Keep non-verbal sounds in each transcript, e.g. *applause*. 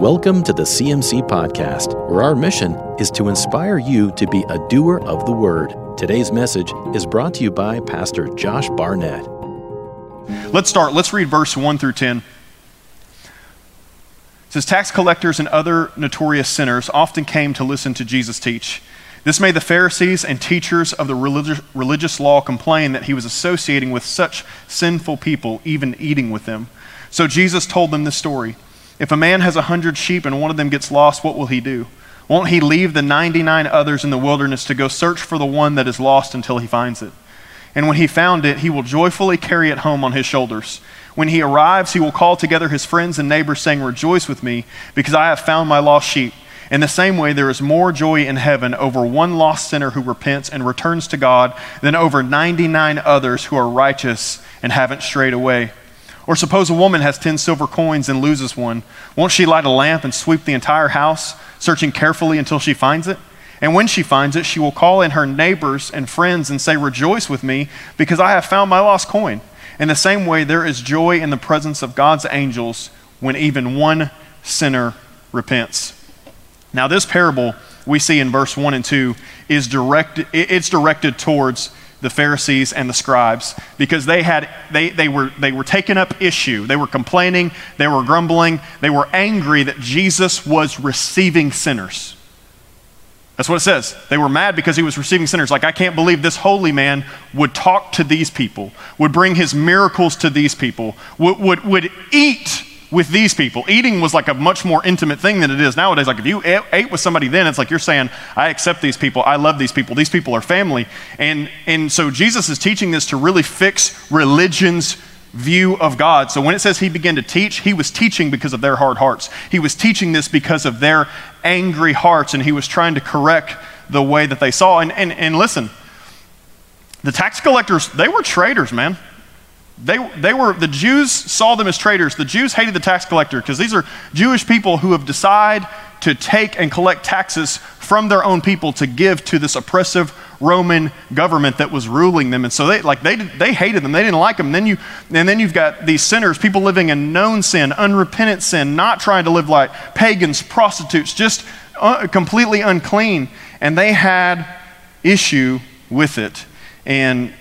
Welcome to the CMC Podcast, where our mission is to inspire you to be a doer of the word. Today's message is brought to you by Pastor Josh Barnett. Let's start. Let's read verse 1 through 10. It says, Tax collectors and other notorious sinners often came to listen to Jesus teach. This made the Pharisees and teachers of the religious, religious law complain that he was associating with such sinful people, even eating with them. So Jesus told them this story. If a man has a hundred sheep and one of them gets lost, what will he do? Won't he leave the 99 others in the wilderness to go search for the one that is lost until he finds it? And when he found it, he will joyfully carry it home on his shoulders. When he arrives, he will call together his friends and neighbors, saying, Rejoice with me, because I have found my lost sheep. In the same way, there is more joy in heaven over one lost sinner who repents and returns to God than over 99 others who are righteous and haven't strayed away. Or suppose a woman has 10 silver coins and loses one. Won't she light a lamp and sweep the entire house, searching carefully until she finds it? And when she finds it, she will call in her neighbors and friends and say, Rejoice with me, because I have found my lost coin. In the same way, there is joy in the presence of God's angels when even one sinner repents. Now, this parable we see in verse 1 and 2 is directed, it's directed towards the Pharisees and the scribes because they had they, they were they were taking up issue. They were complaining, they were grumbling, they were angry that Jesus was receiving sinners. That's what it says. They were mad because he was receiving sinners. Like, I can't believe this holy man would talk to these people, would bring his miracles to these people, would, would, would eat with these people. Eating was like a much more intimate thing than it is nowadays. Like if you ate with somebody then, it's like you're saying, I accept these people, I love these people, these people are family. And, and so Jesus is teaching this to really fix religion's view of God. So when it says he began to teach, he was teaching because of their hard hearts. He was teaching this because of their angry hearts, and he was trying to correct the way that they saw. And, and, and listen, the tax collectors, they were traitors, man. They, they were, the Jews saw them as traitors. The Jews hated the tax collector because these are Jewish people who have decided to take and collect taxes from their own people to give to this oppressive Roman government that was ruling them. And so they, like, they, they hated them. They didn't like them. And then, you, and then you've got these sinners, people living in known sin, unrepentant sin, not trying to live like pagans, prostitutes, just uh, completely unclean. And they had issue with it. And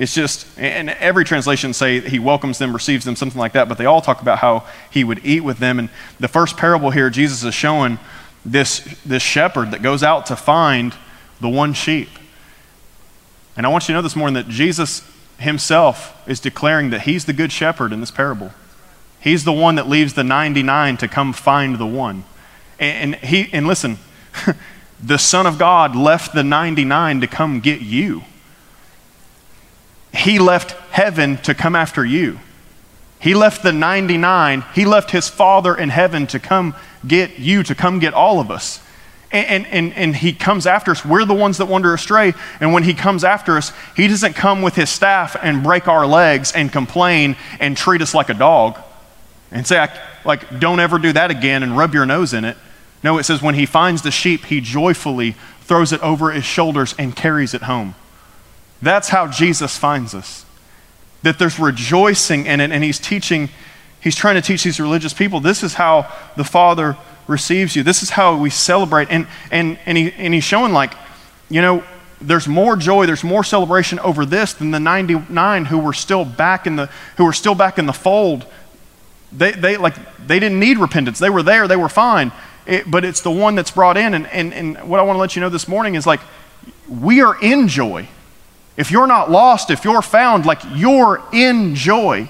it's just, and every translation say he welcomes them, receives them, something like that, but they all talk about how he would eat with them. And the first parable here, Jesus is showing this, this shepherd that goes out to find the one sheep. And I want you to know this morning that Jesus himself is declaring that he's the good shepherd in this parable. He's the one that leaves the 99 to come find the one. And, and he, and listen, *laughs* the Son of God left the 99 to come get you. He left heaven to come after you. He left the 99, he left his Father in heaven to come get you, to come get all of us. And, and, and he comes after us. We're the ones that wander astray. And when he comes after us, he doesn't come with his staff and break our legs and complain and treat us like a dog and say, like, don't ever do that again and rub your nose in it. No, it says when he finds the sheep, he joyfully throws it over his shoulders and carries it home. That's how Jesus finds us. That there's rejoicing in it, and he's teaching, he's trying to teach these religious people this is how the Father receives you. This is how we celebrate. And, and, and, he, and he's showing, like, you know, there's more joy, there's more celebration over this than the 99 who were still back in the, who were still back in the fold. They, they, like, they didn't need repentance. They were there, they were fine. It, but it's the one that's brought in. And, and, and what I want to let you know this morning is like, we are in joy. If you're not lost, if you're found, like you're in joy.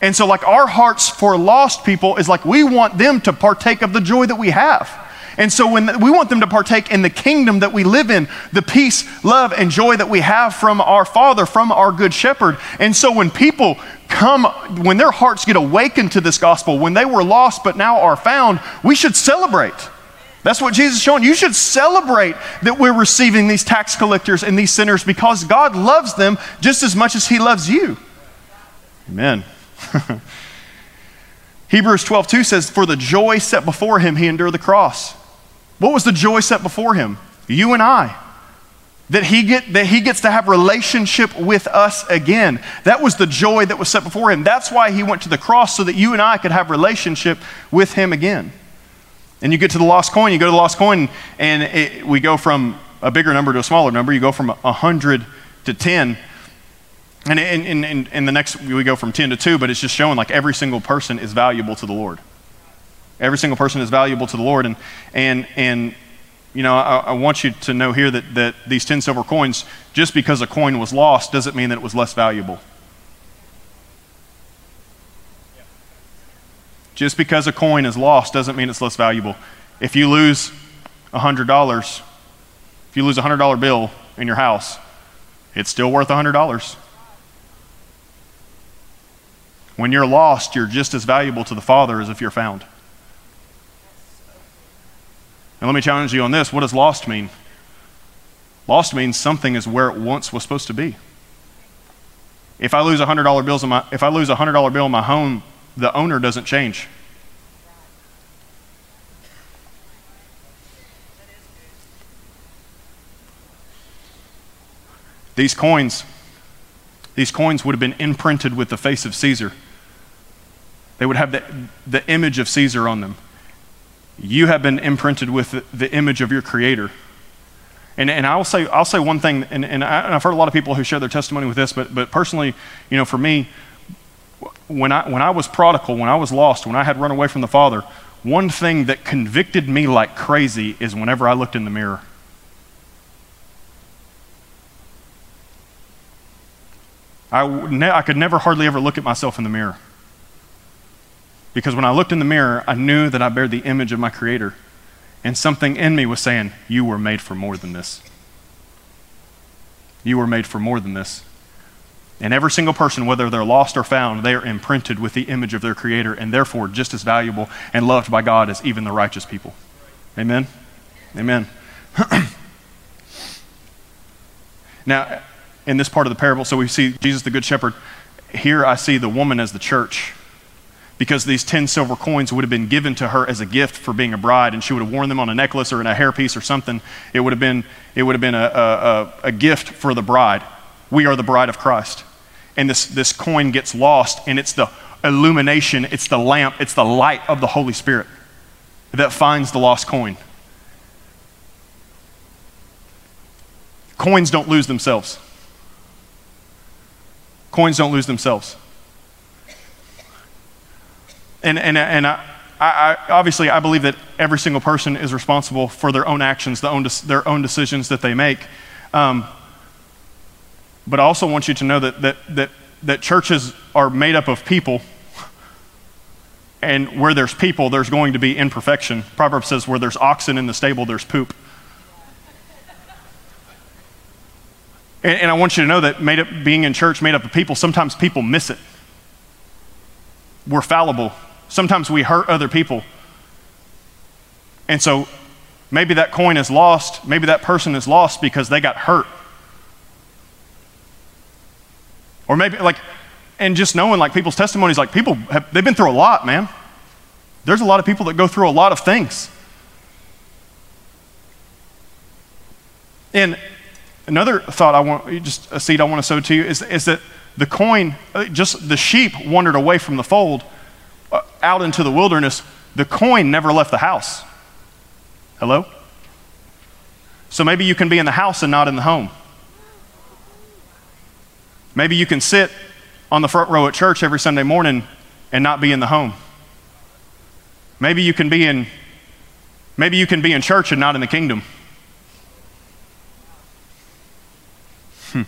And so, like, our hearts for lost people is like we want them to partake of the joy that we have. And so, when we want them to partake in the kingdom that we live in, the peace, love, and joy that we have from our Father, from our Good Shepherd. And so, when people come, when their hearts get awakened to this gospel, when they were lost but now are found, we should celebrate. That's what Jesus is showing. You should celebrate that we're receiving these tax collectors and these sinners because God loves them just as much as He loves you. Amen. *laughs* Hebrews 12, 2 says, For the joy set before him, he endured the cross. What was the joy set before him? You and I. That he, get, that he gets to have relationship with us again. That was the joy that was set before him. That's why he went to the cross, so that you and I could have relationship with him again. And you get to the lost coin, you go to the lost coin, and it, we go from a bigger number to a smaller number. You go from 100 to 10. And in, in, in, the next, we go from 10 to 2, but it's just showing like every single person is valuable to the Lord. Every single person is valuable to the Lord. And, and, and you know, I, I want you to know here that, that these 10 silver coins, just because a coin was lost, doesn't mean that it was less valuable. Just because a coin is lost doesn't mean it's less valuable. If you lose $100, if you lose a $100 bill in your house, it's still worth $100. When you're lost, you're just as valuable to the Father as if you're found. And let me challenge you on this. What does lost mean? Lost means something is where it once was supposed to be. If I lose a hundred dollar bills in my if I lose a hundred dollar bill in my home, the owner doesn't change. These coins, these coins would have been imprinted with the face of Caesar. They would have the, the image of Caesar on them you have been imprinted with the, the image of your Creator. And, and I'll, say, I'll say one thing, and, and, I, have heard a lot of people who share their testimony with this, but, but personally, you know, for me, when I, when I was prodigal, when I was lost, when I had run away from the Father, one thing that convicted me like crazy is whenever I looked in the mirror. I, I could never hardly ever look at myself in the mirror. Because when I looked in the mirror, I knew that I bear the image of my Creator. And something in me was saying, You were made for more than this. You were made for more than this. And every single person, whether they're lost or found, they are imprinted with the image of their Creator and therefore just as valuable and loved by God as even the righteous people. Amen? Amen. *clears throat* now, in this part of the parable, so we see Jesus the Good Shepherd. Here I see the woman as the church because these 10 silver coins would have been given to her as a gift for being a bride, and she would have worn them on a necklace or in a hairpiece or something. It would have been, it would have been a, a, a gift for the bride. We are the bride of Christ. And this, this coin gets lost, and it's the illumination, it's the lamp, it's the light of the Holy Spirit that finds the lost coin. Coins don't lose themselves. Coins don't lose themselves and, and, and I, I, obviously, I believe that every single person is responsible for their own actions, their own, their own decisions that they make. Um, but I also want you to know that, that, that, that churches are made up of people. And where there's people, there's going to be imperfection. Proverbs says, where there's oxen in the stable, there's poop. And, and I want you to know that made up, being in church, made up of people, sometimes people miss it. We're fallible. Sometimes we hurt other people. And so maybe that coin is lost. Maybe that person is lost because they got hurt. Or maybe, like, and just knowing, like, people's testimonies, like, people have, they've been through a lot, man. There's a lot of people that go through a lot of things. And another thought I want, just a seed I want to sow to you is, is that the coin, uh, just the sheep wandered away from the fold uh, out into the wilderness, the coin never left the house. Hello? So maybe you can be in the house and not in the home. Maybe you can sit on the front row at church every Sunday morning and not be in the home. Maybe you can be in maybe you can be in church and not in the kingdom. Hmm.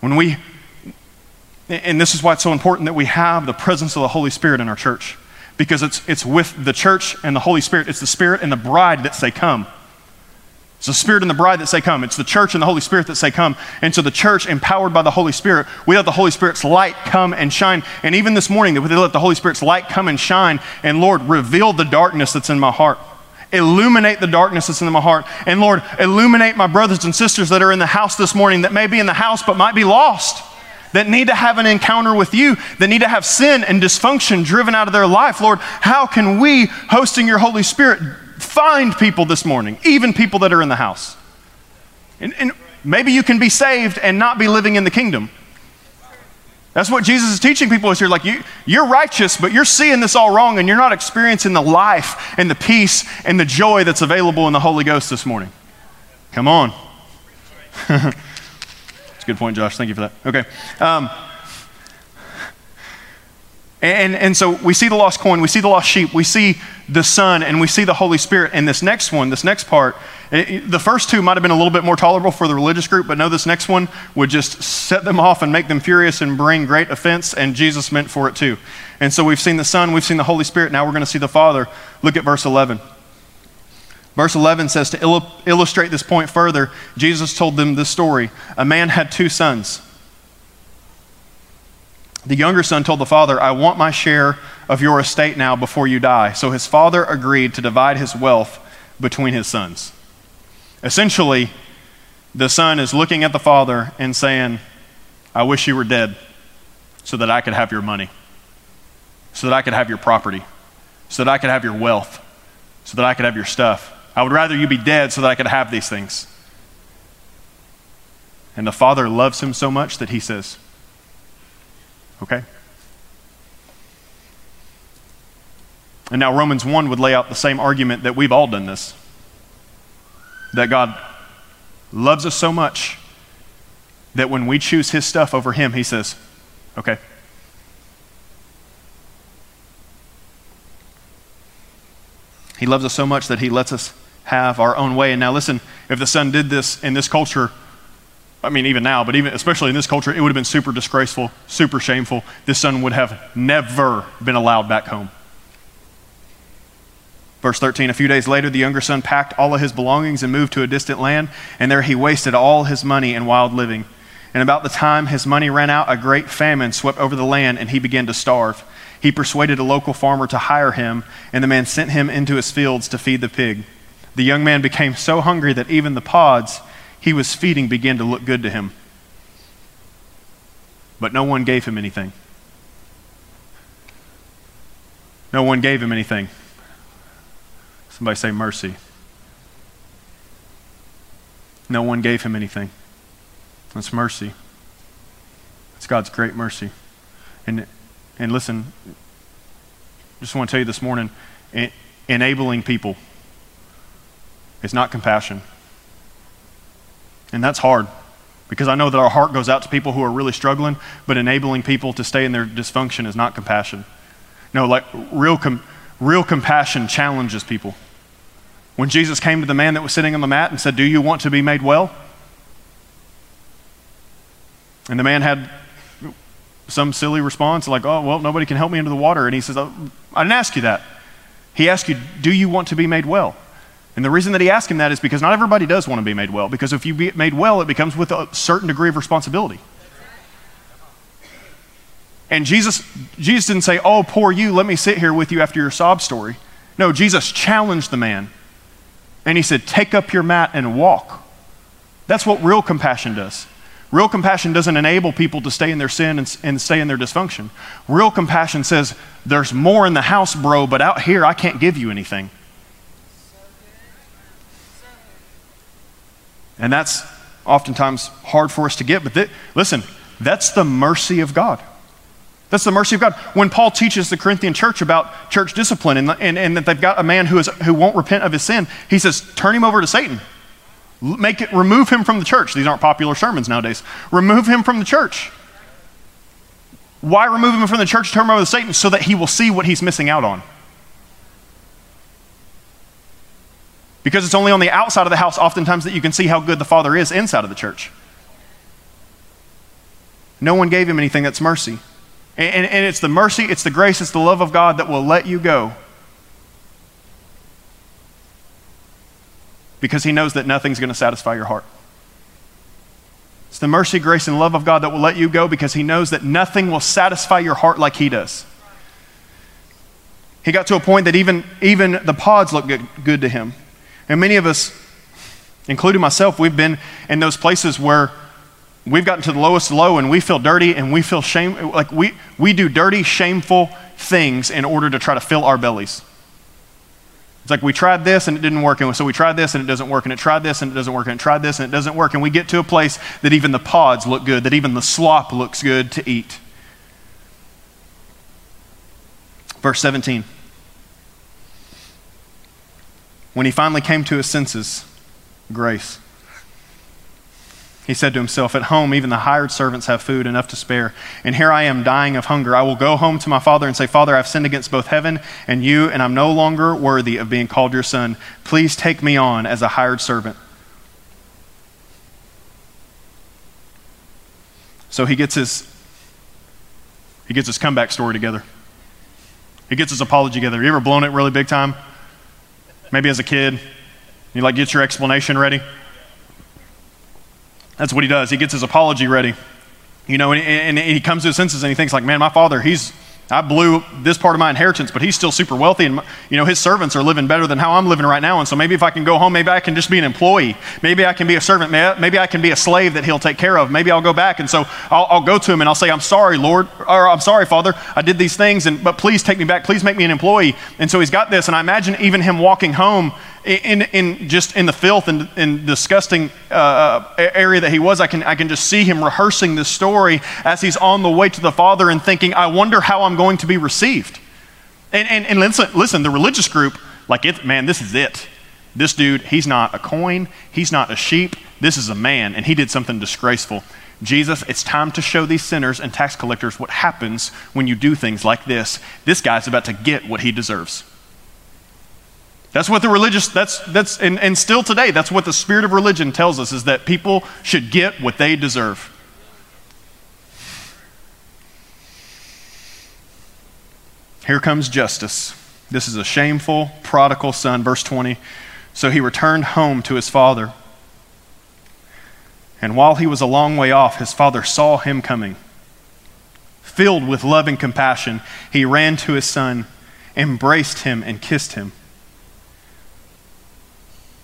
When we and this is why it's so important that we have the presence of the Holy Spirit in our church. Because it's, it's with the church and the Holy Spirit. It's the Spirit and the bride that say, Come. It's the Spirit and the bride that say, Come. It's the church and the Holy Spirit that say, Come. And so the church, empowered by the Holy Spirit, we let the Holy Spirit's light come and shine. And even this morning, that we let the Holy Spirit's light come and shine. And Lord, reveal the darkness that's in my heart. Illuminate the darkness that's in my heart. And Lord, illuminate my brothers and sisters that are in the house this morning that may be in the house but might be lost that need to have an encounter with you, that need to have sin and dysfunction driven out of their life. Lord, how can we, hosting your Holy Spirit, find people this morning, even people that are in the house? And, and maybe you can be saved and not be living in the kingdom. That's what Jesus is teaching people is here. Like, you, you're righteous, but you're seeing this all wrong, and you're not experiencing the life and the peace and the joy that's available in the Holy Ghost this morning. Come on. *laughs* That's a good point, Josh. Thank you for that. Okay. Um, and, and so we see the lost coin, we see the lost sheep, we see the Son, and we see the Holy Spirit. And this next one, this next part, it, the first two might have been a little bit more tolerable for the religious group, but no, this next one would just set them off and make them furious and bring great offense, and Jesus meant for it too. And so we've seen the Son, we've seen the Holy Spirit, now we're going to see the Father. Look at verse 11. Verse 11 says to il- illustrate this point further, Jesus told them this story. A man had two sons. The younger son told the father, I want my share of your estate now before you die. So his father agreed to divide his wealth between his sons. Essentially, the son is looking at the father and saying, I wish you were dead so that I could have your money, so that I could have your property, so that I could have your wealth, so that I could have your stuff. I would rather you be dead so that I could have these things. And the father loves him so much that he says, Okay? And now Romans 1 would lay out the same argument that we've all done this. That God loves us so much that when we choose his stuff over him, he says, okay. He loves us so much that he lets us have our own way. And now listen, if the son did this in this culture, I mean, even now, but even especially in this culture, it would have been super disgraceful, super shameful. This son would have never been allowed back home. Verse 13 A few days later, the younger son packed all of his belongings and moved to a distant land, and there he wasted all his money in wild living. And about the time his money ran out, a great famine swept over the land, and he began to starve. He persuaded a local farmer to hire him, and the man sent him into his fields to feed the pig. The young man became so hungry that even the pods he was feeding began to look good to him. But no one gave him anything. No one gave him anything. Somebody say mercy. No one gave him anything. That's mercy. It's God's great mercy. And, and listen, just want to tell you this morning enabling people is not compassion. And that's hard because I know that our heart goes out to people who are really struggling, but enabling people to stay in their dysfunction is not compassion. No, like real, com- real compassion challenges people. When Jesus came to the man that was sitting on the mat and said, Do you want to be made well? And the man had some silly response like, Oh, well, nobody can help me into the water. And he says, oh, I didn't ask you that. He asked you, Do you want to be made well? And the reason that he asked him that is because not everybody does want to be made well, because if you be made well, it becomes with a certain degree of responsibility. And Jesus, Jesus didn't say, Oh, poor you, let me sit here with you after your sob story. No, Jesus challenged the man. And he said, Take up your mat and walk. That's what real compassion does. Real compassion doesn't enable people to stay in their sin and, and, stay in their dysfunction. Real compassion says, There's more in the house, bro, but out here I can't give you anything. And that's oftentimes hard for us to get. But th- listen, that's the mercy of God. That's the mercy of God. When Paul teaches the Corinthian church about church discipline and, and, and that they've got a man who, is, who won't repent of his sin, he says, turn him over to Satan. Make it, remove him from the church. These aren't popular sermons nowadays. Remove him from the church. Why remove him from the church, turn him over to Satan? So that he will see what he's missing out on. Because it's only on the outside of the house, oftentimes, that you can see how good the Father is inside of the church. No one gave him anything that's mercy. And, and, and, it's the mercy, it's the grace, it's the love of God that will let you go. Because he knows that nothing's going to satisfy your heart. It's the mercy, grace, and love of God that will let you go because he knows that nothing will satisfy your heart like he does. He got to a point that even, even the pods look good, good to him. And many of us, including myself, we've been in those places where we've gotten to the lowest low and we feel dirty and we feel shame. Like we, we do dirty, shameful things in order to try to fill our bellies. It's like we tried this and it didn't work, and so we tried this and it doesn't work, and it tried this and it doesn't work, and it tried this and it doesn't work, and we get to a place that even the pods look good, that even the slop looks good to eat. Verse 17. When he finally came to his senses, grace. He said to himself, At home, even the hired servants have food enough to spare. And here I am dying of hunger. I will go home to my father and say, Father, I've sinned against both heaven and you, and I'm no longer worthy of being called your son. Please take me on as a hired servant. So he gets his he gets his comeback story together. He gets his apology together. You ever blown it really big time? Maybe as a kid, you like get your explanation ready. That's what he does. He gets his apology ready. You know, and, and, he comes to his senses and he thinks like, man, my father, he's I blew this part of my inheritance, but he's still super wealthy, and you know his servants are living better than how I'm living right now. And so maybe if I can go home, maybe I can just be an employee. Maybe I can be a servant. Maybe I can be a slave that he'll take care of. Maybe I'll go back, and so I'll, I'll go to him and I'll say, "I'm sorry, Lord, or I'm sorry, Father, I did these things, and but please take me back. Please make me an employee." And so he's got this, and I imagine even him walking home in, in just in the filth and, and disgusting uh, area that he was, I can, I can just see him rehearsing this story as he's on the way to the Father and thinking, I wonder how I'm going to be received. And, and, and listen, listen, the religious group, like, it, man, this is it. This dude, he's not a coin, he's not a sheep, this is a man, and he did something disgraceful. Jesus, it's time to show these sinners and tax collectors what happens when you do things like this. This guy's about to get what he deserves. That's what the religious, that's, that's and, and still today, that's what the spirit of religion tells us is that people should get what they deserve. Here comes justice. This is a shameful, prodigal son. Verse 20. So he returned home to his father. And while he was a long way off, his father saw him coming. Filled with love and compassion, he ran to his son, embraced him, and kissed him.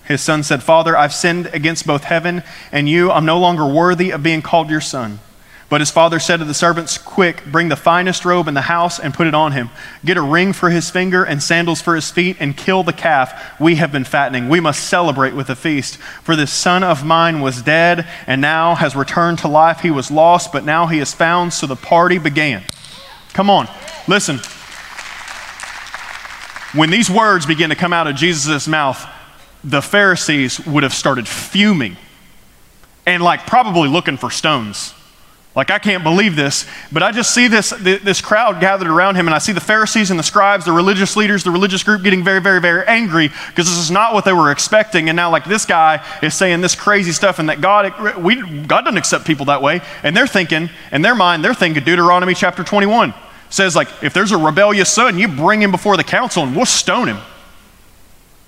His son said, Father, I've sinned against both heaven and you. I'm no longer worthy of being called your son. But his father said to the servants, Quick, bring the finest robe in the house and put it on him. Get a ring for his finger and sandals for his feet, and kill the calf we have been fattening. We must celebrate with a feast. For this son of mine was dead and now has returned to life. He was lost, but now he is found. So the party began. Come on, listen. When these words begin to come out of Jesus' mouth, the Pharisees would have started fuming and like probably looking for stones. Like, I can't believe this, but I just see this, this crowd gathered around him, and I see the Pharisees and the scribes, the religious leaders, the religious group getting very, very, very angry because this is not what they were expecting. And now, like, this guy is saying this crazy stuff, and that God, we, God doesn't accept people that way. And they're thinking, in their mind, they're thinking Deuteronomy chapter 21 says, like, if there's a rebellious son, you bring him before the council and we'll stone him.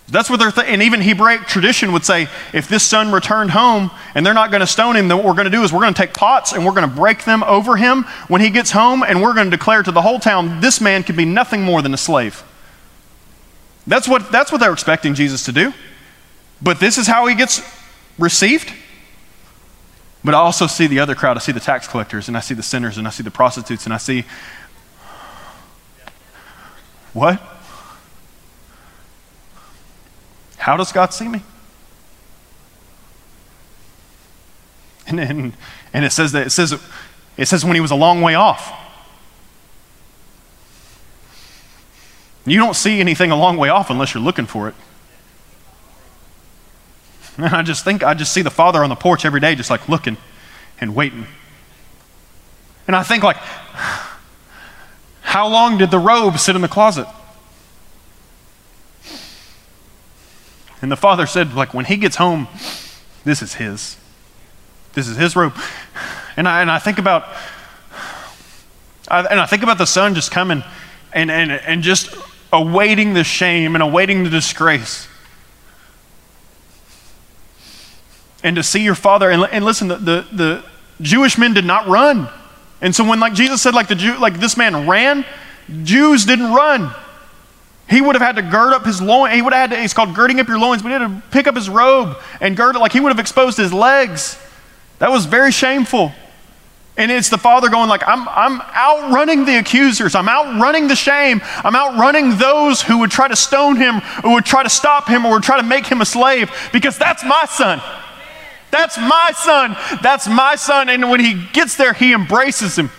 That's what they're th- and even Hebraic tradition would say if this son returned home and they're not going to stone him, then what we're going to do is we're going to take pots and we're going to break them over him when he gets home and we're going to declare to the whole town this man can be nothing more than a slave. That's what that's what they're expecting Jesus to do. But this is how he gets received. But I also see the other crowd. I see the tax collectors and I see the sinners and I see the prostitutes and I see what? How does God see me? And, and, it says that it says it says when he was a long way off. You don't see anything a long way off unless you're looking for it. And I just think I just see the father on the porch every day, just like looking and waiting. And I think like, *sighs* how long did the robe sit in the closet? And the father said, like, when he gets home, this is his. This is his robe. And I, and I think about, I, and I think about the son just coming and, and, and just awaiting the shame and awaiting the disgrace. And to see your father, and, and listen, the, the, the Jewish men did not run. And so when like Jesus said, like the Jew, like this man ran, Jews didn't run. He would have had to gird up his loins. He would have had to, it's called girding up your loins, but he had to pick up his robe and gird it like he would have exposed his legs. That was very shameful. And it's the father going like, I'm, I'm outrunning the accusers. I'm outrunning the shame. I'm outrunning those who would try to stone him, or would try to stop him, or would try to make him a slave, because that's my son. That's my son. That's my son. And when he gets there, he embraces him.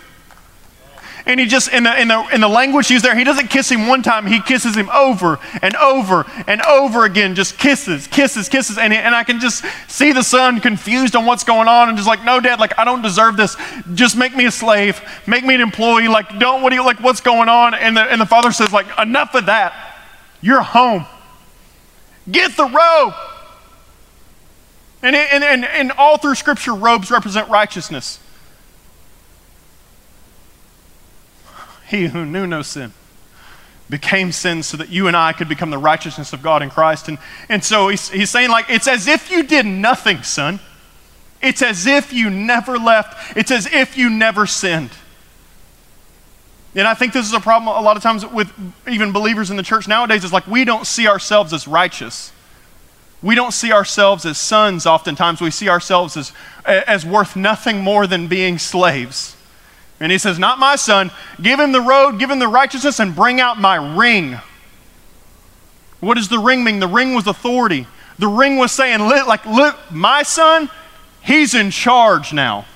And he just, in the, in the, in the language used there, he doesn't kiss him one time, he kisses him over and over and over again, just kisses, kisses, kisses. And, and I can just see the son confused on what's going on and just like, no, dad, like, I don't deserve this. Just make me a slave, make me an employee. Like, don't, what do you, like, what's going on? And the, and the father says, like, enough of that. You're home. Get the robe. And, and, and, and all through Scripture, robes represent righteousness. He who knew no sin became sin so that you and I could become the righteousness of God in Christ. And, and so he's, he's saying, like, it's as if you did nothing, son. It's as if you never left. It's as if you never sinned. And I think this is a problem a lot of times with even believers in the church nowadays is like we don't see ourselves as righteous. We don't see ourselves as sons oftentimes. We see ourselves as, as worth nothing more than being slaves. And he says, Not my son. Give him the road, give him the righteousness, and bring out my ring. What does the ring mean? The ring was authority. The ring was saying, like, look, my son, he's in charge now.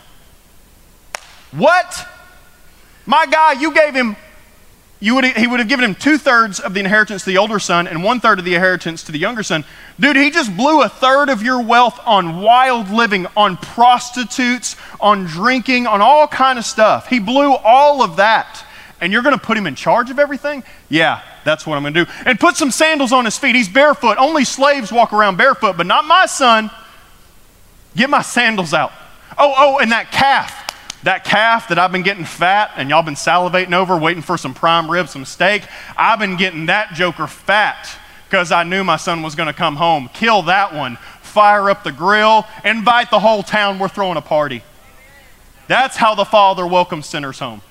What? My guy, you gave him you would, he would have given him two thirds of the inheritance to the older son and one third of the inheritance to the younger son. Dude, he just blew a third of your wealth on wild living, on prostitutes, on drinking, on all kind of stuff. He blew all of that. And you're going to put him in charge of everything? Yeah, that's what I'm going to do. And put some sandals on his feet. He's barefoot. Only slaves walk around barefoot, but not my son. Get my sandals out. Oh, oh, and that calf. That calf that I've been getting fat and y'all been salivating over, waiting for some prime rib, some steak, I've been getting that joker fat because I knew my son was going to come home. Kill that one, fire up the grill, invite the whole town. We're throwing a party. That's how the Father welcomes sinners home.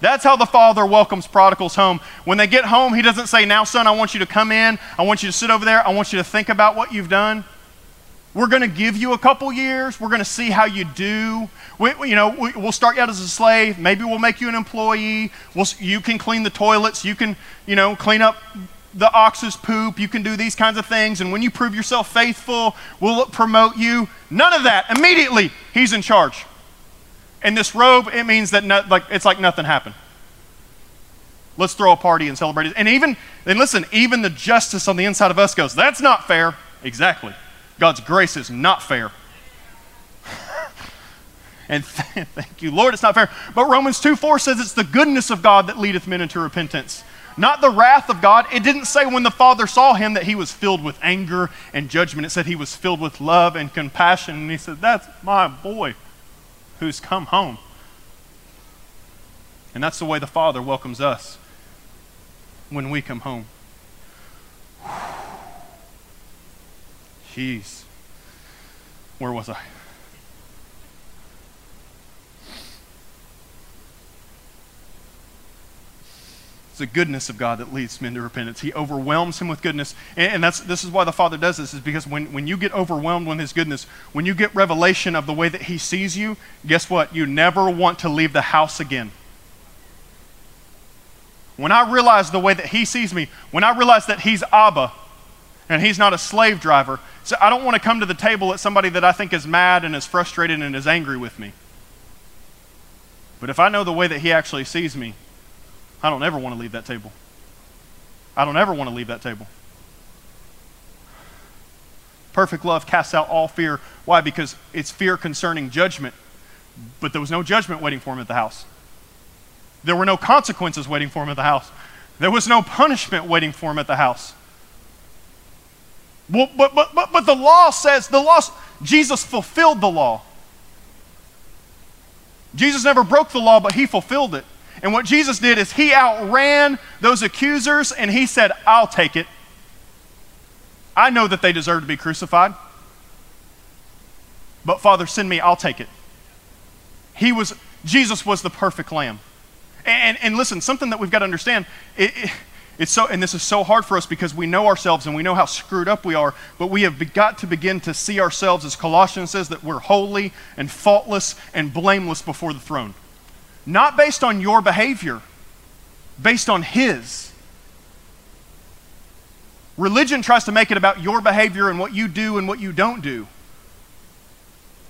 That's how the Father welcomes prodigals home. When they get home, He doesn't say, Now, son, I want you to come in. I want you to sit over there. I want you to think about what you've done. We're going to give you a couple years. We're going to see how you do. We, you know, we, will start you out as a slave. Maybe we'll make you an employee. We'll, you can clean the toilets. You can, you know, clean up the ox's poop. You can do these kinds of things. And when you prove yourself faithful, we'll promote you. None of that. Immediately, he's in charge. And this robe, it means that no, like, it's like nothing happened. Let's throw a party and celebrate it. And even, and listen, even the justice on the inside of us goes, that's not fair. Exactly. God's grace is not fair. *laughs* and th- *laughs* thank you, Lord, it's not fair. But Romans 2 4 says it's the goodness of God that leadeth men into repentance, not the wrath of God. It didn't say when the Father saw him that he was filled with anger and judgment. It said he was filled with love and compassion. And he said, That's my boy who's come home. And that's the way the Father welcomes us when we come home. Jeez. Where was I? It's the goodness of God that leads men to repentance. He overwhelms him with goodness. And, and, that's, this is why the Father does this, is because when, when you get overwhelmed with his goodness, when you get revelation of the way that he sees you, guess what? You never want to leave the house again. When I realize the way that he sees me, when I realize that he's Abba, and he's not a slave driver. So I don't want to come to the table at somebody that I think is mad and is frustrated and is angry with me. But if I know the way that he actually sees me, I don't ever want to leave that table. I don't ever want to leave that table. Perfect love casts out all fear. Why? Because it's fear concerning judgment. But there was no judgment waiting for him at the house. There were no consequences waiting for him at the house. There was no punishment waiting for him at the house. Well, but, but, but, but the law says, the law, Jesus fulfilled the law. Jesus never broke the law, but he fulfilled it. And what Jesus did is he outran those accusers and he said, I'll take it. I know that they deserve to be crucified. But Father, send me, I'll take it. He was, Jesus was the perfect lamb. And, and, listen, something that we've got to understand, it, it, it's so, and this is so hard for us because we know ourselves and we know how screwed up we are, but we have got to begin to see ourselves, as Colossians says, that we're holy and faultless and blameless before the throne. Not based on your behavior, based on His. Religion tries to make it about your behavior and what you do and what you don't do.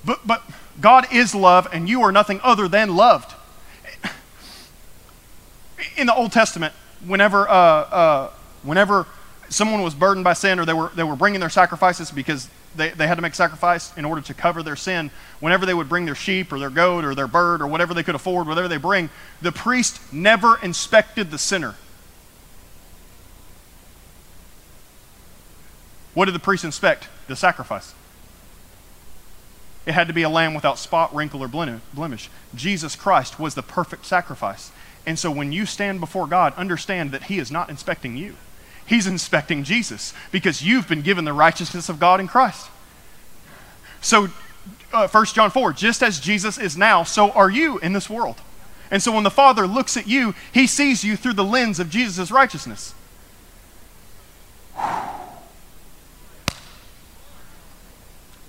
But, but God is love, and you are nothing other than loved. in the Old Testament, whenever, uh, uh, whenever someone was burdened by sin or they were, they were bringing their sacrifices because they, they had to make sacrifice in order to cover their sin, whenever they would bring their sheep or their goat or their bird or whatever they could afford, whatever they bring, the priest never inspected the sinner. What did the priest inspect? The sacrifice. It had to be a lamb without spot, wrinkle, or blemish. Jesus Christ was the perfect sacrifice. And so when you stand before God, understand that He is not inspecting you. He's inspecting Jesus because you've been given the righteousness of God in Christ. So, uh, 1 John 4, just as Jesus is now, so are you in this world. And so when the Father looks at you, He sees you through the lens of Jesus' righteousness.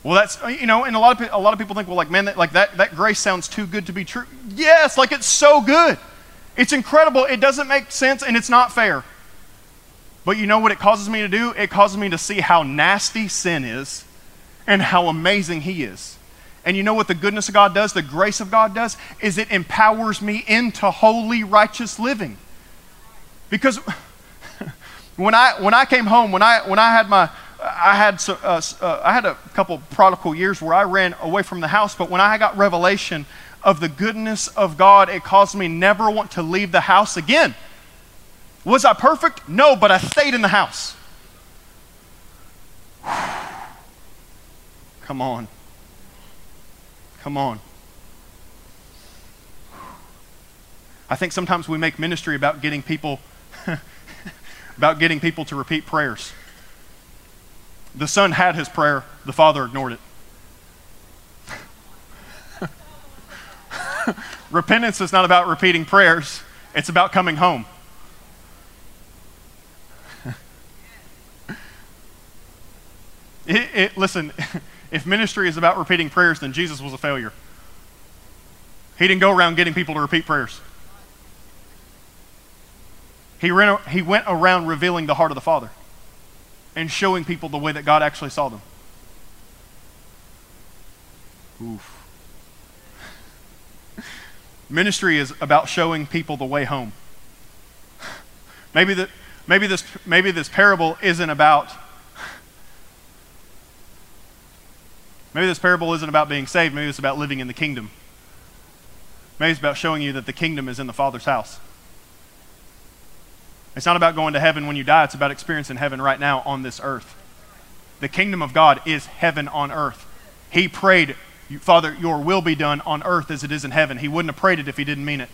Well, that's you know, and a lot of a lot of people think, well, like man, that, like that that grace sounds too good to be true. Yes, like it's so good, it's incredible. It doesn't make sense and it's not fair. But you know what it causes me to do? It causes me to see how nasty sin is, and how amazing He is. And you know what the goodness of God does? The grace of God does is it empowers me into holy, righteous living. Because *laughs* when I when I came home, when I when I had my I had, uh, uh, I had a couple prodigal years where I ran away from the house, but when I got revelation of the goodness of God, it caused me never want to leave the house again. Was I perfect? No, but I stayed in the house. *sighs* Come on. Come on. I think sometimes we make ministry about getting people *laughs* about getting people to repeat prayers. The son had his prayer, the father ignored it. *laughs* Repentance is not about repeating prayers, it's about coming home. *laughs* it, it, listen, *laughs* if ministry is about repeating prayers, then Jesus was a failure. He didn't go around getting people to repeat prayers. He, ran, he went around revealing the heart of the Father and showing people the way that God actually saw them. Oof. Ministry is about showing people the way home. Maybe, the, maybe, this, maybe this parable isn't about maybe this parable isn't about being saved maybe it's about living in the kingdom maybe it's about showing you that the kingdom is in the father's house it's not about going to heaven when you die, it's about experiencing heaven right now on this earth. The kingdom of God is heaven on earth. He prayed, Father, your will be done on earth as it is in heaven. He wouldn't have prayed it if he didn't mean it.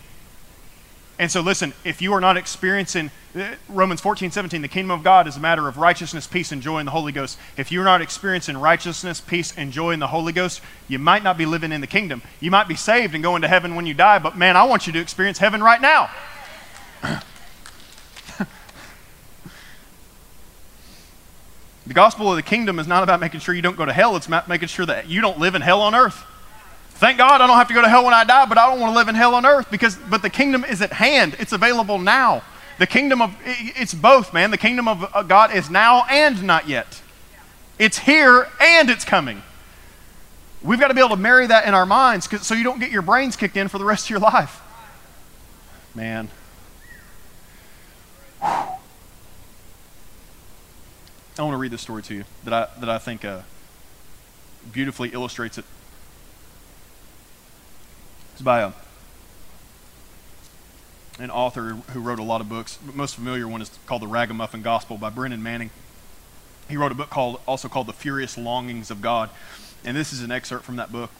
And so, listen, if you are not experiencing uh, Romans 14, 17, the kingdom of God is a matter of righteousness, peace, and joy in the Holy Ghost. If you're not experiencing righteousness, peace, and joy in the Holy Ghost, you might not be living in the kingdom. You might be saved and going to heaven when you die, but man, I want you to experience heaven right now. The gospel of the kingdom is not about making sure you don't go to hell, it's about making sure that you don't live in hell on earth. Thank God I don't have to go to hell when I die, but I don't want to live in hell on earth because but the kingdom is at hand. It's available now. The kingdom of it's both, man. The kingdom of uh, God is now and not yet. It's here and it's coming. We've got to be able to marry that in our minds so you don't get your brains kicked in for the rest of your life. Man. Whew. I want to read this story to you that I, that I think uh, beautifully illustrates it. It's by a, an author who wrote a lot of books. The most familiar one is called The Ragamuffin Gospel by Brennan Manning. He wrote a book called also called The Furious Longings of God. And this is an excerpt from that book.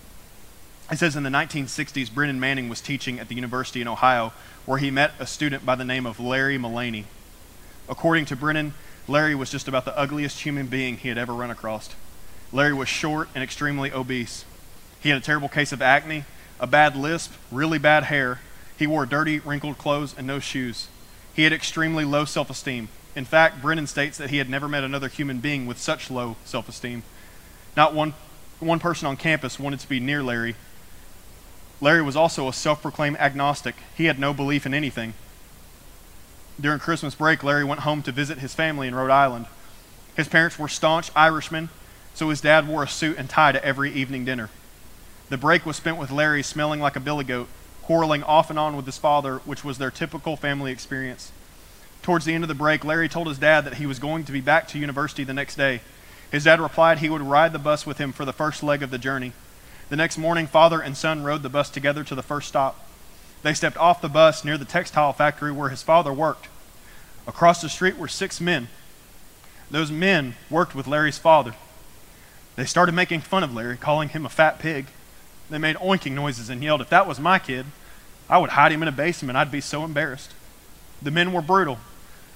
It says in the 1960s, Brennan Manning was teaching at the University in Ohio, where he met a student by the name of Larry Mullaney. According to Brennan, Larry was just about the ugliest human being he had ever run across. Larry was short and extremely obese. He had a terrible case of acne, a bad lisp, really bad hair. He wore dirty, wrinkled clothes and no shoes. He had extremely low self esteem. In fact, Brennan states that he had never met another human being with such low self esteem. Not one, one person on campus wanted to be near Larry. Larry was also a self proclaimed agnostic. He had no belief in anything. During Christmas break, Larry went home to visit his family in Rhode Island. His parents were staunch Irishmen, so his dad wore a suit and tie to every evening dinner. The break was spent with Larry smelling like a billy goat, quarreling off and on with his father, which was their typical family experience. Towards the end of the break, Larry told his dad that he was going to be back to university the next day. His dad replied he would ride the bus with him for the first leg of the journey. The next morning, father and son rode the bus together to the first stop. They stepped off the bus near the textile factory where his father worked. Across the street were six men. Those men worked with Larry's father. They started making fun of Larry, calling him a fat pig. They made oinking noises and yelled, If that was my kid, I would hide him in a basement. I'd be so embarrassed. The men were brutal,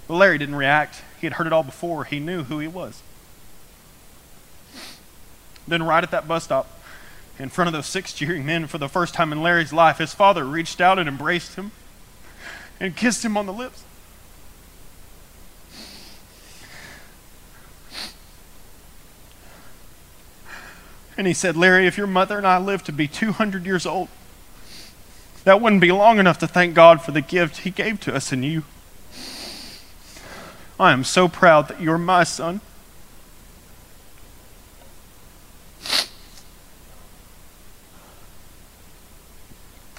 but Larry didn't react. He had heard it all before. He knew who he was. Then, right at that bus stop, in front of those six jeering men for the first time in Larry's life, his father reached out and embraced him and kissed him on the lips. And he said, Larry, if your mother and I live to be 200 years old, that wouldn't be long enough to thank God for the gift he gave to us in you. I am so proud that you're my son.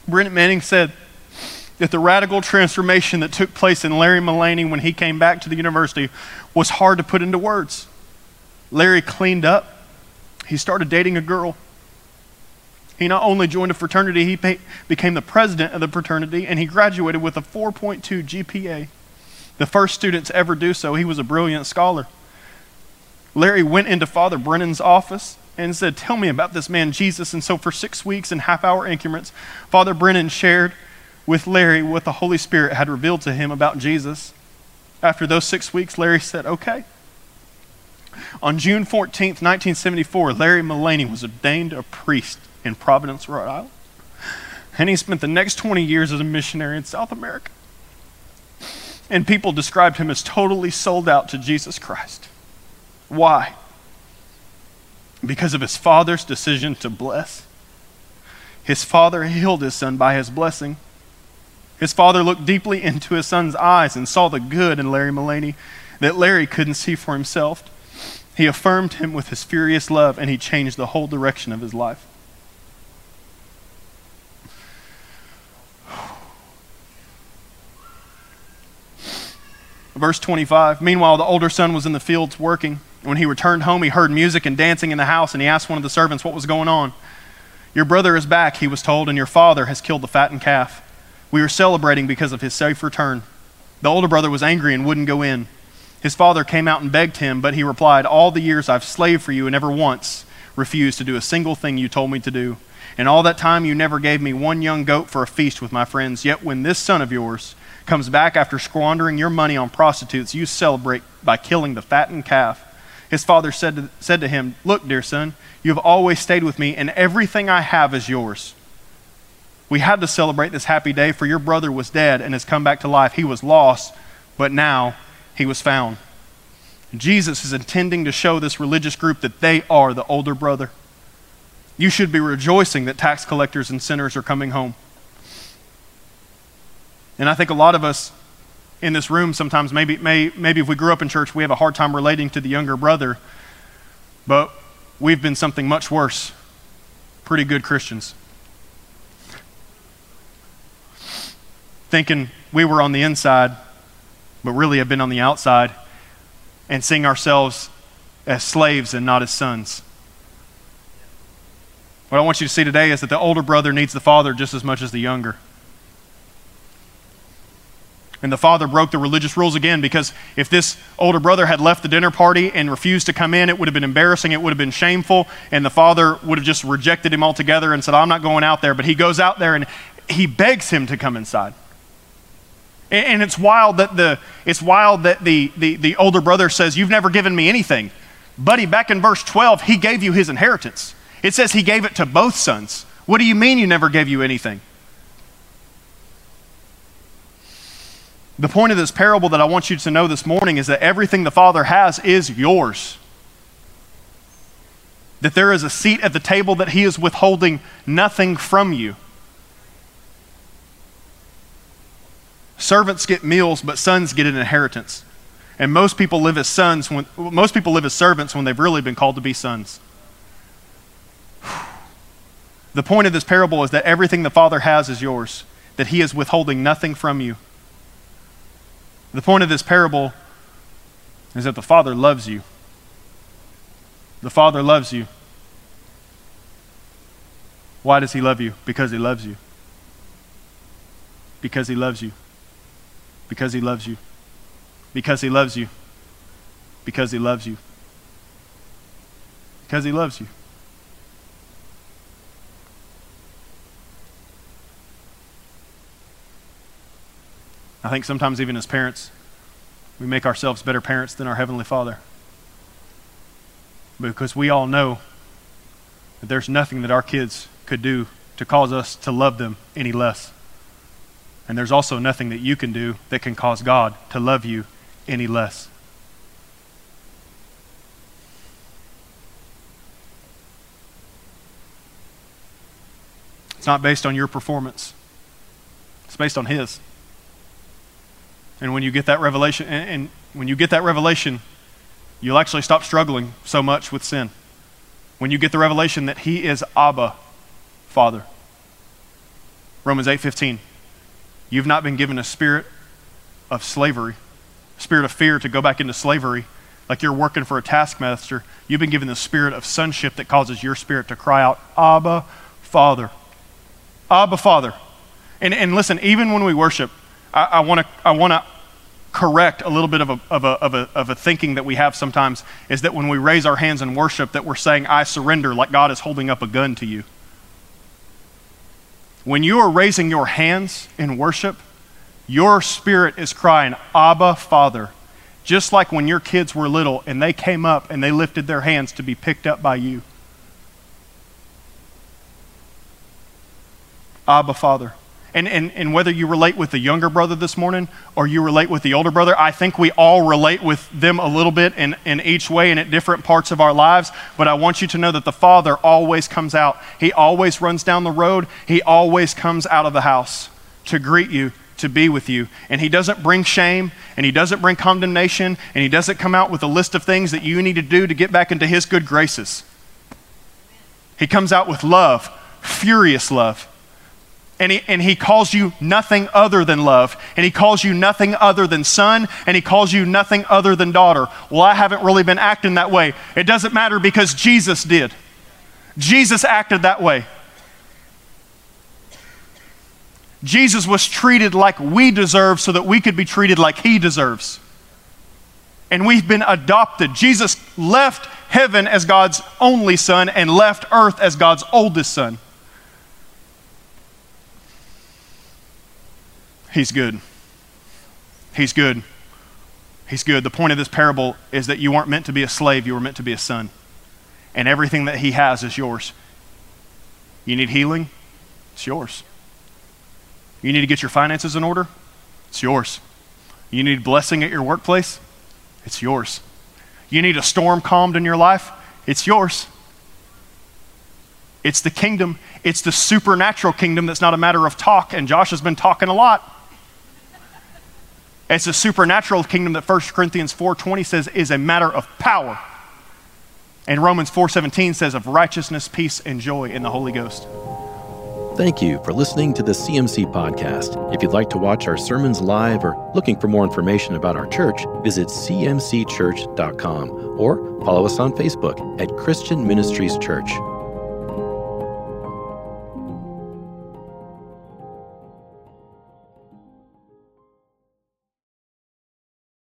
Brennan Manning said that the radical transformation that took place in Larry Mullaney when he came back to the university was hard to put into words. Larry cleaned up, he started dating a girl. He not only joined a fraternity, he pay, became the president of the fraternity, and he graduated with a 4.2 GPA. The first student to ever do so. He was a brilliant scholar. Larry went into Father Brennan's office and said, Tell me about this man, Jesus. And so, for six weeks in half hour increments, Father Brennan shared with Larry what the Holy Spirit had revealed to him about Jesus. After those six weeks, Larry said, Okay. On June 14, 1974, Larry Mullaney was ordained a priest in Providence, Rhode Island. And he spent the next 20 years as a missionary in South America. And people described him as totally sold out to Jesus Christ. Why? Because of his father's decision to bless. His father healed his son by his blessing. His father looked deeply into his son's eyes and saw the good in Larry Mullaney that Larry couldn't see for himself. He affirmed him with his furious love, and he changed the whole direction of his life. Verse 25 Meanwhile, the older son was in the fields working. When he returned home, he heard music and dancing in the house, and he asked one of the servants what was going on. Your brother is back, he was told, and your father has killed the fattened calf. We are celebrating because of his safe return. The older brother was angry and wouldn't go in. His father came out and begged him, but he replied, All the years I've slaved for you and never once refused to do a single thing you told me to do. And all that time you never gave me one young goat for a feast with my friends. Yet when this son of yours comes back after squandering your money on prostitutes, you celebrate by killing the fattened calf. His father said to, said to him, Look, dear son, you have always stayed with me, and everything I have is yours. We had to celebrate this happy day, for your brother was dead and has come back to life. He was lost, but now he was found. Jesus is intending to show this religious group that they are the older brother. You should be rejoicing that tax collectors and sinners are coming home. And I think a lot of us in this room sometimes, maybe, may, maybe if we grew up in church, we have a hard time relating to the younger brother, but we've been something much worse pretty good Christians. Thinking we were on the inside but really have been on the outside and seeing ourselves as slaves and not as sons. What I want you to see today is that the older brother needs the father just as much as the younger. And the father broke the religious rules again because if this older brother had left the dinner party and refused to come in, it would have been embarrassing, it would have been shameful, and the father would have just rejected him altogether and said, I'm not going out there. But he goes out there and he begs him to come inside. And it's wild that the, it's wild that the, the, the older brother says, You've never given me anything. Buddy, back in verse 12, he gave you his inheritance. It says he gave it to both sons. What do you mean you never gave you anything? The point of this parable that I want you to know this morning is that everything the Father has is yours. That there is a seat at the table that He is withholding nothing from you. Servants get meals, but sons get an inheritance. And most people live as sons when most people live as servants when they've really been called to be sons. The point of this parable is that everything the Father has is yours, that He is withholding nothing from you. The point of this parable is that the Father loves you. The Father loves you. Why does He love you? Because He loves you. Because He loves you. Because He loves you. Because He loves you. Because He loves you. Because He loves you. I think sometimes, even as parents, we make ourselves better parents than our Heavenly Father. Because we all know that there's nothing that our kids could do to cause us to love them any less. And there's also nothing that you can do that can cause God to love you any less. It's not based on your performance, it's based on His. And when you get that revelation, and, and when you get that revelation, you'll actually stop struggling so much with sin. When you get the revelation that He is Abba, Father. Romans 8:15. You've not been given a spirit of slavery, spirit of fear to go back into slavery, like you're working for a taskmaster. You've been given the spirit of sonship that causes your spirit to cry out, Abba, Father. Abba, Father. And, and listen, even when we worship, I want to I want to correct a little bit of a, of, a, of, a, of a thinking that we have sometimes is that when we raise our hands in worship that we're saying i surrender like god is holding up a gun to you. When you are raising your hands in worship your spirit is crying abba father. Just like when your kids were little and they came up and they lifted their hands to be picked up by you. Abba father and, and, and whether you relate with the younger brother this morning or you relate with the older brother, I think we all relate with them a little bit in, in each way and at different parts of our lives. But I want you to know that the Father always comes out. He always runs down the road, He always comes out of the house to greet you, to be with you. And He doesn't bring shame, and He doesn't bring condemnation, and He doesn't come out with a list of things that you need to do to get back into His good graces. He comes out with love, furious love. And he, and he calls you nothing other than love. And he calls you nothing other than son. And he calls you nothing other than daughter. Well, I haven't really been acting that way. It doesn't matter because Jesus did. Jesus acted that way. Jesus was treated like we deserve so that we could be treated like he deserves. And we've been adopted. Jesus left heaven as God's only son and left earth as God's oldest son. He's good. He's good. He's good. The point of this parable is that you weren't meant to be a slave, you were meant to be a son. And everything that He has is yours. You need healing? It's yours. You need to get your finances in order? It's yours. You need blessing at your workplace? It's yours. You need a storm calmed in your life? It's yours. It's the kingdom. It's the supernatural kingdom that's not a matter of talk, and Josh has been talking a lot. It's a supernatural kingdom that 1 Corinthians 4:20 says is a matter of power. And Romans 4:17 says of righteousness, peace and joy in the Holy Ghost. Thank you for listening to the CMC podcast. If you'd like to watch our sermons live or looking for more information about our church, visit cmcchurch.com or follow us on Facebook at Christian Ministries Church.